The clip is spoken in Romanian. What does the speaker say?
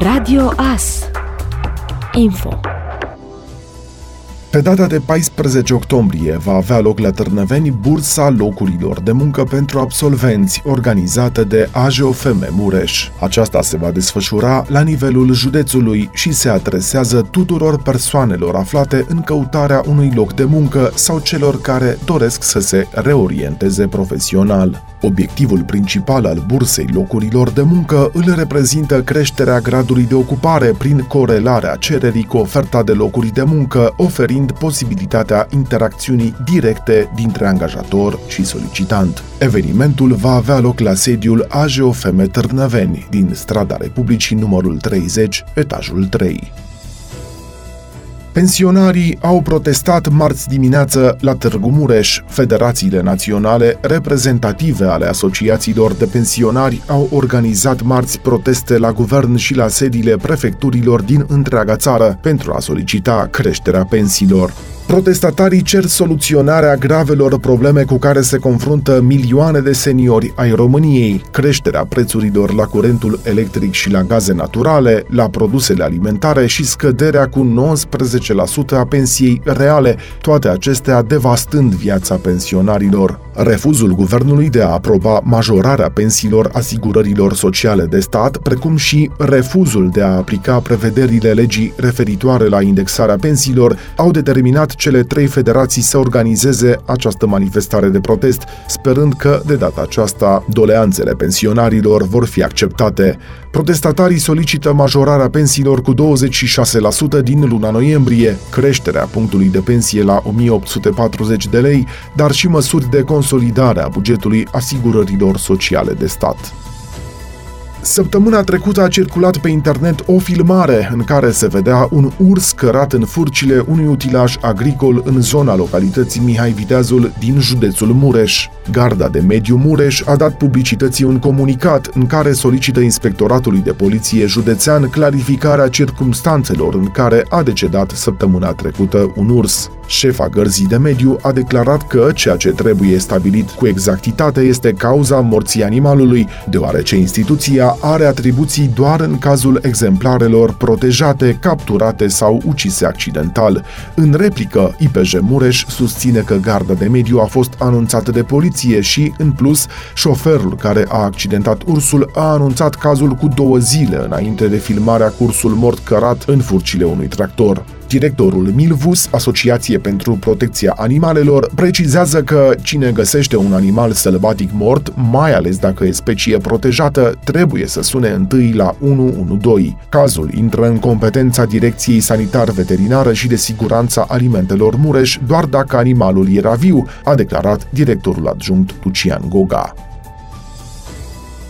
Radio AS Info pe data de 14 octombrie va avea loc la Târnăveni bursa locurilor de muncă pentru absolvenți organizată de AJOFM Mureș. Aceasta se va desfășura la nivelul județului și se adresează tuturor persoanelor aflate în căutarea unui loc de muncă sau celor care doresc să se reorienteze profesional. Obiectivul principal al bursei locurilor de muncă îl reprezintă creșterea gradului de ocupare prin corelarea cererii cu oferta de locuri de muncă, oferind posibilitatea interacțiunii directe dintre angajator și solicitant. Evenimentul va avea loc la sediul AJOFM Târnăveni, din strada Republicii numărul 30, etajul 3. Pensionarii au protestat marți dimineață la Târgu Mureș. Federațiile naționale reprezentative ale asociațiilor de pensionari au organizat marți proteste la guvern și la sediile prefecturilor din întreaga țară pentru a solicita creșterea pensiilor. Protestatarii cer soluționarea gravelor probleme cu care se confruntă milioane de seniori ai României, creșterea prețurilor la curentul electric și la gaze naturale, la produsele alimentare și scăderea cu 19% a pensiei reale, toate acestea devastând viața pensionarilor. Refuzul guvernului de a aproba majorarea pensiilor asigurărilor sociale de stat, precum și refuzul de a aplica prevederile legii referitoare la indexarea pensiilor, au determinat cele trei federații să organizeze această manifestare de protest, sperând că, de data aceasta, doleanțele pensionarilor vor fi acceptate. Protestatarii solicită majorarea pensiilor cu 26% din luna noiembrie, creșterea punctului de pensie la 1840 de lei, dar și măsuri de consolidare a bugetului asigurărilor sociale de stat. Săptămâna trecută a circulat pe internet o filmare în care se vedea un urs cărat în furcile unui utilaj agricol în zona localității Mihai Viteazul din județul Mureș. Garda de mediu Mureș a dat publicității un comunicat în care solicită inspectoratului de poliție județean clarificarea circumstanțelor în care a decedat săptămâna trecută un urs. Șefa gărzii de mediu a declarat că ceea ce trebuie stabilit cu exactitate este cauza morții animalului, deoarece instituția are atribuții doar în cazul exemplarelor protejate, capturate sau ucise accidental. În replică, IPJ Mureș susține că garda de mediu a fost anunțată de poliție și, în plus, șoferul care a accidentat ursul a anunțat cazul cu două zile înainte de filmarea cursul mort cărat în furcile unui tractor. Directorul Milvus, Asociație pentru Protecția Animalelor, precizează că cine găsește un animal sălbatic mort, mai ales dacă e specie protejată, trebuie să sune întâi la 112. Cazul intră în competența Direcției Sanitar-Veterinară și de Siguranța Alimentelor Mureș doar dacă animalul era viu, a declarat directorul adjunct Lucian Goga.